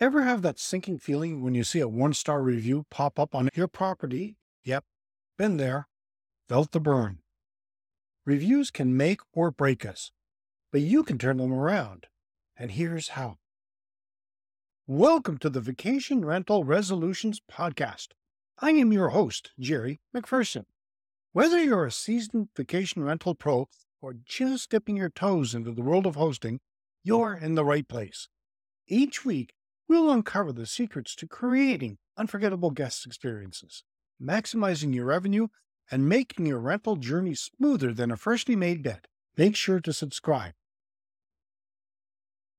Ever have that sinking feeling when you see a one star review pop up on your property? Yep, been there, felt the burn. Reviews can make or break us, but you can turn them around. And here's how. Welcome to the Vacation Rental Resolutions Podcast. I am your host, Jerry McPherson. Whether you're a seasoned vacation rental pro or just dipping your toes into the world of hosting, you're in the right place. Each week, we'll uncover the secrets to creating unforgettable guest experiences, maximizing your revenue, and making your rental journey smoother than a freshly made bed. Make sure to subscribe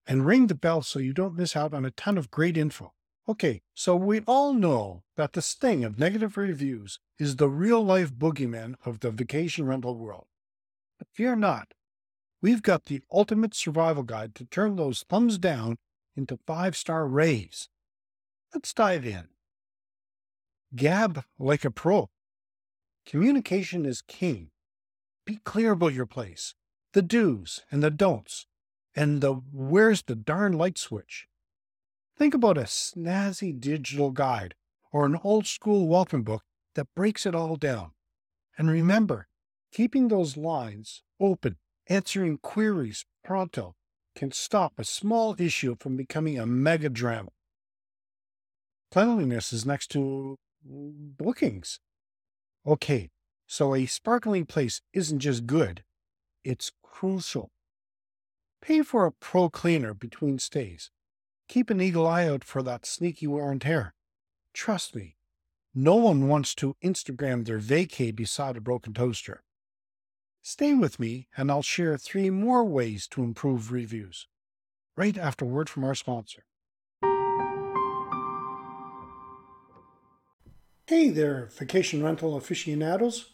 and ring the bell so you don't miss out on a ton of great info. Okay, so we all know that the sting of negative reviews is the real life boogeyman of the vacation rental world. But fear not, we've got the ultimate survival guide to turn those thumbs down into five star raves. Let's dive in. Gab like a pro. Communication is king. Be clear about your place, the do's and the don'ts, and the where's the darn light switch. Think about a snazzy digital guide or an old school welcome book that breaks it all down. And remember, keeping those lines open, answering queries pronto, can stop a small issue from becoming a mega drama. Cleanliness is next to bookings. Okay, so a sparkling place isn't just good, it's crucial. Pay for a pro cleaner between stays. Keep an eagle eye out for that sneaky wear and tear. Trust me, no one wants to Instagram their vacay beside a broken toaster. Stay with me, and I'll share three more ways to improve reviews. Right after word from our sponsor. Hey there, vacation rental aficionados.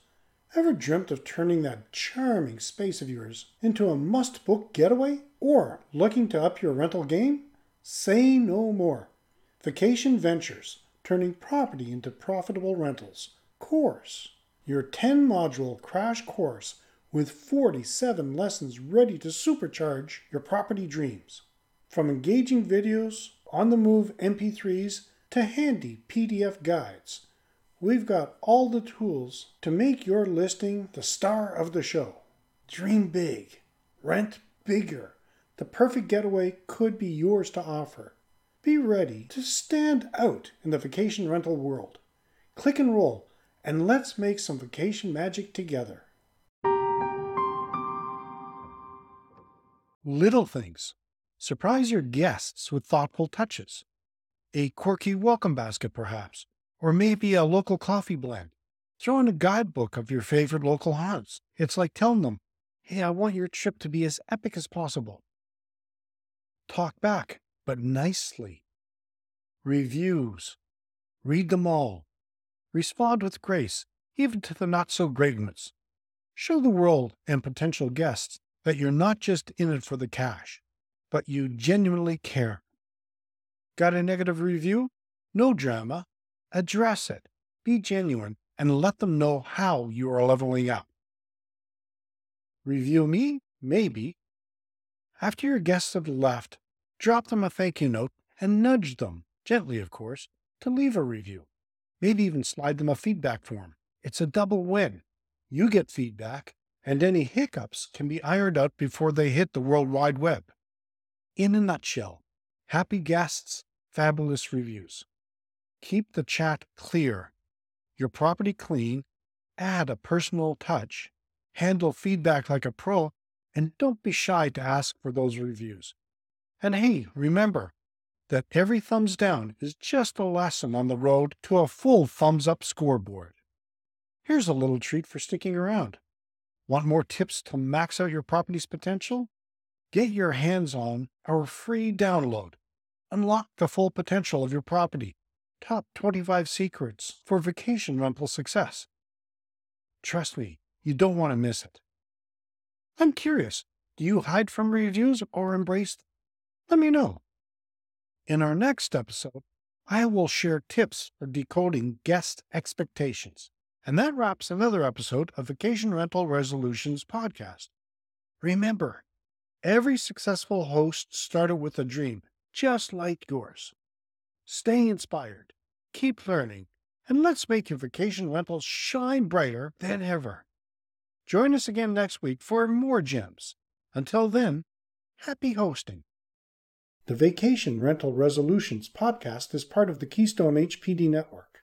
Ever dreamt of turning that charming space of yours into a must book getaway? Or looking to up your rental game? Say no more. Vacation Ventures, turning property into profitable rentals. Course, your 10 module crash course with 47 lessons ready to supercharge your property dreams. From engaging videos, on the move MP3s, to handy PDF guides, we've got all the tools to make your listing the star of the show. Dream big, rent bigger. The perfect getaway could be yours to offer. Be ready to stand out in the vacation rental world. Click and roll, and let's make some vacation magic together. Little things. Surprise your guests with thoughtful touches. A quirky welcome basket, perhaps, or maybe a local coffee blend. Throw in a guidebook of your favorite local haunts. It's like telling them, hey, I want your trip to be as epic as possible. Talk back, but nicely. Reviews. Read them all. Respond with grace, even to the not so great ones. Show the world and potential guests that you're not just in it for the cash, but you genuinely care. Got a negative review? No drama. Address it. Be genuine and let them know how you are leveling up. Review me? Maybe. After your guests have left, drop them a thank you note and nudge them, gently of course, to leave a review. Maybe even slide them a feedback form. It's a double win. You get feedback, and any hiccups can be ironed out before they hit the World Wide Web. In a nutshell, happy guests, fabulous reviews. Keep the chat clear, your property clean, add a personal touch, handle feedback like a pro, and don't be shy to ask for those reviews. And hey, remember that every thumbs down is just a lesson on the road to a full thumbs up scoreboard. Here's a little treat for sticking around. Want more tips to max out your property's potential? Get your hands on our free download. Unlock the full potential of your property. Top 25 secrets for vacation rental success. Trust me, you don't want to miss it. I'm curious, do you hide from reviews or embrace them? Let me know. In our next episode, I will share tips for decoding guest expectations. And that wraps another episode of Vacation Rental Resolutions podcast. Remember, every successful host started with a dream, just like yours. stay inspired, keep learning, and let's make your vacation rentals shine brighter than ever. Join us again next week for more gems. Until then, happy hosting. The Vacation Rental Resolutions podcast is part of the Keystone HPD network.